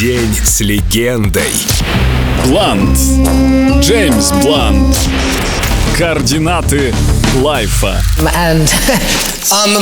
День с легендой. Блант. Джеймс Блант. Координаты лайфа. Um,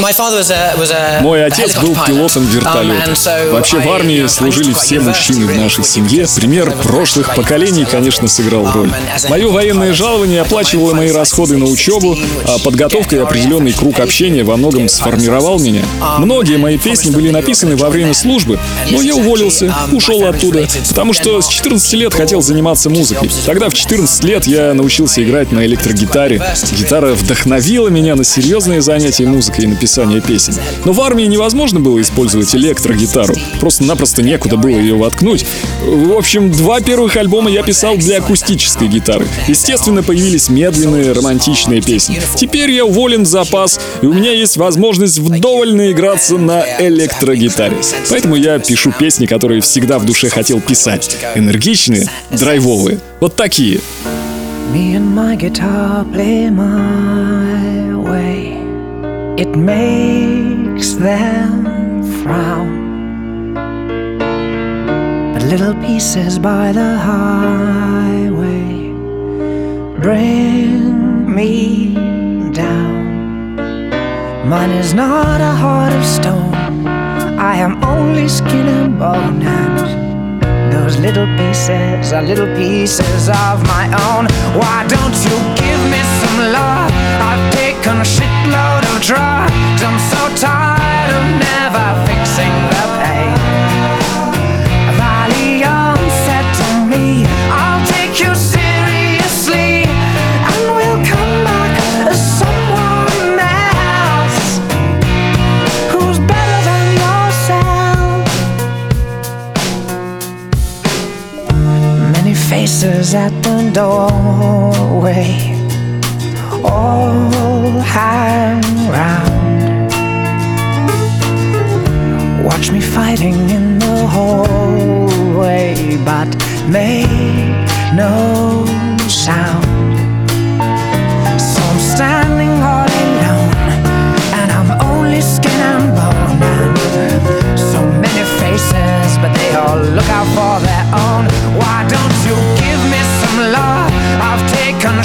Мой отец был пилотом вертолета. Um, Вообще в армии служили все мужчины в нашей семье. Пример прошлых поколений, конечно, сыграл Um, роль. Мое военное жалование оплачивало мои расходы на учебу, а подготовка и определенный круг общения во многом сформировал меня. Многие мои песни были написаны во время службы, но я уволился, ушел оттуда, потому что с 14 лет хотел заниматься музыкой. Тогда в 14 лет я научился играть на электрогитаре. Гитара вдохновила меня на серьезные занятия музыкой и написание песен. Но в армии невозможно было использовать электрогитару. Просто-напросто некуда было ее воткнуть. В общем, два первых альбома я писал для акустической гитары. Естественно, появились медленные, романтичные песни. Теперь я уволен в запас, и у меня есть возможность вдоволь наиграться на электрогитаре. Поэтому я пишу песни, которые всегда в душе хотел писать. Энергичные, драйвовые. Вот такие. Me and my guitar play my. It makes them frown. But little pieces by the highway bring me down. Mine is not a heart of stone. I am only skin and bone and those little pieces are little pieces of my own. Why don't you give me some love? I've taken a said to me, I'll take you seriously, and we'll come back as someone else who's better than yourself. Many faces at the doorway all hang but make no sound. So I'm standing all alone, and I'm only skin and bone. And so many faces, but they all look out for their own. Why don't you give me some love? I've taken a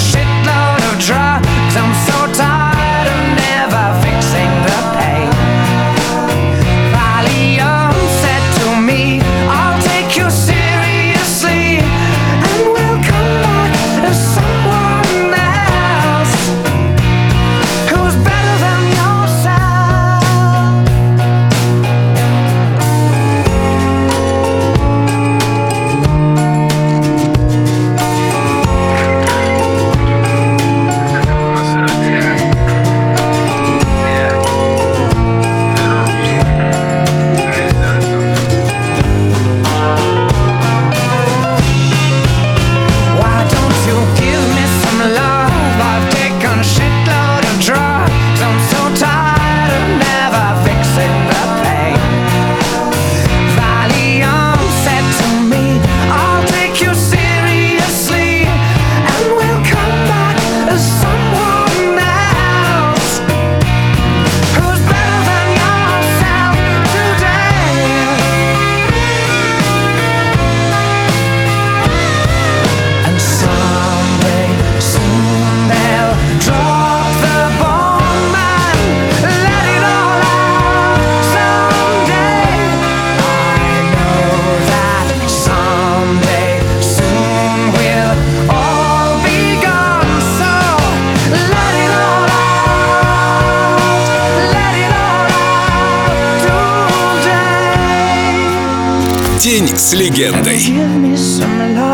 День с легендой.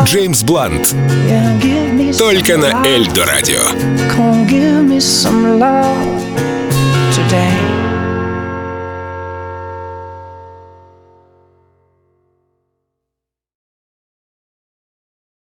Джеймс Блант. Только на Эльдо Радио.